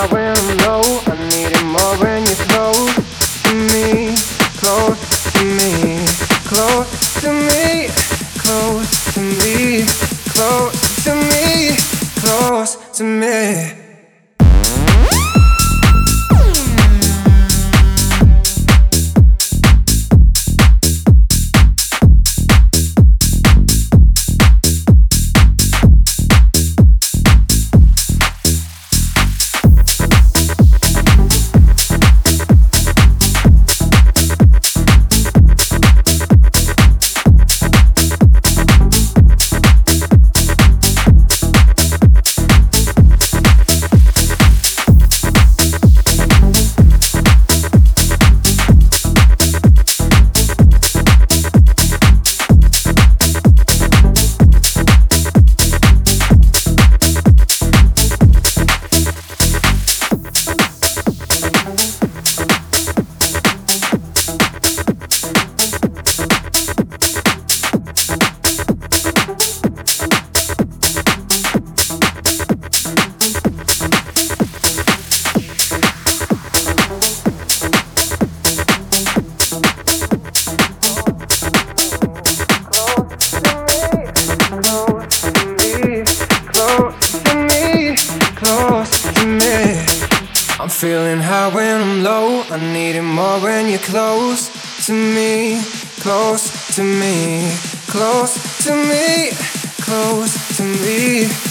high when I'm low. I need it more when you're close to me, close to me, close to me, close to me, close. Feeling high when I'm low. I need it more when you're close to me, close to me, close to me, close to me, close.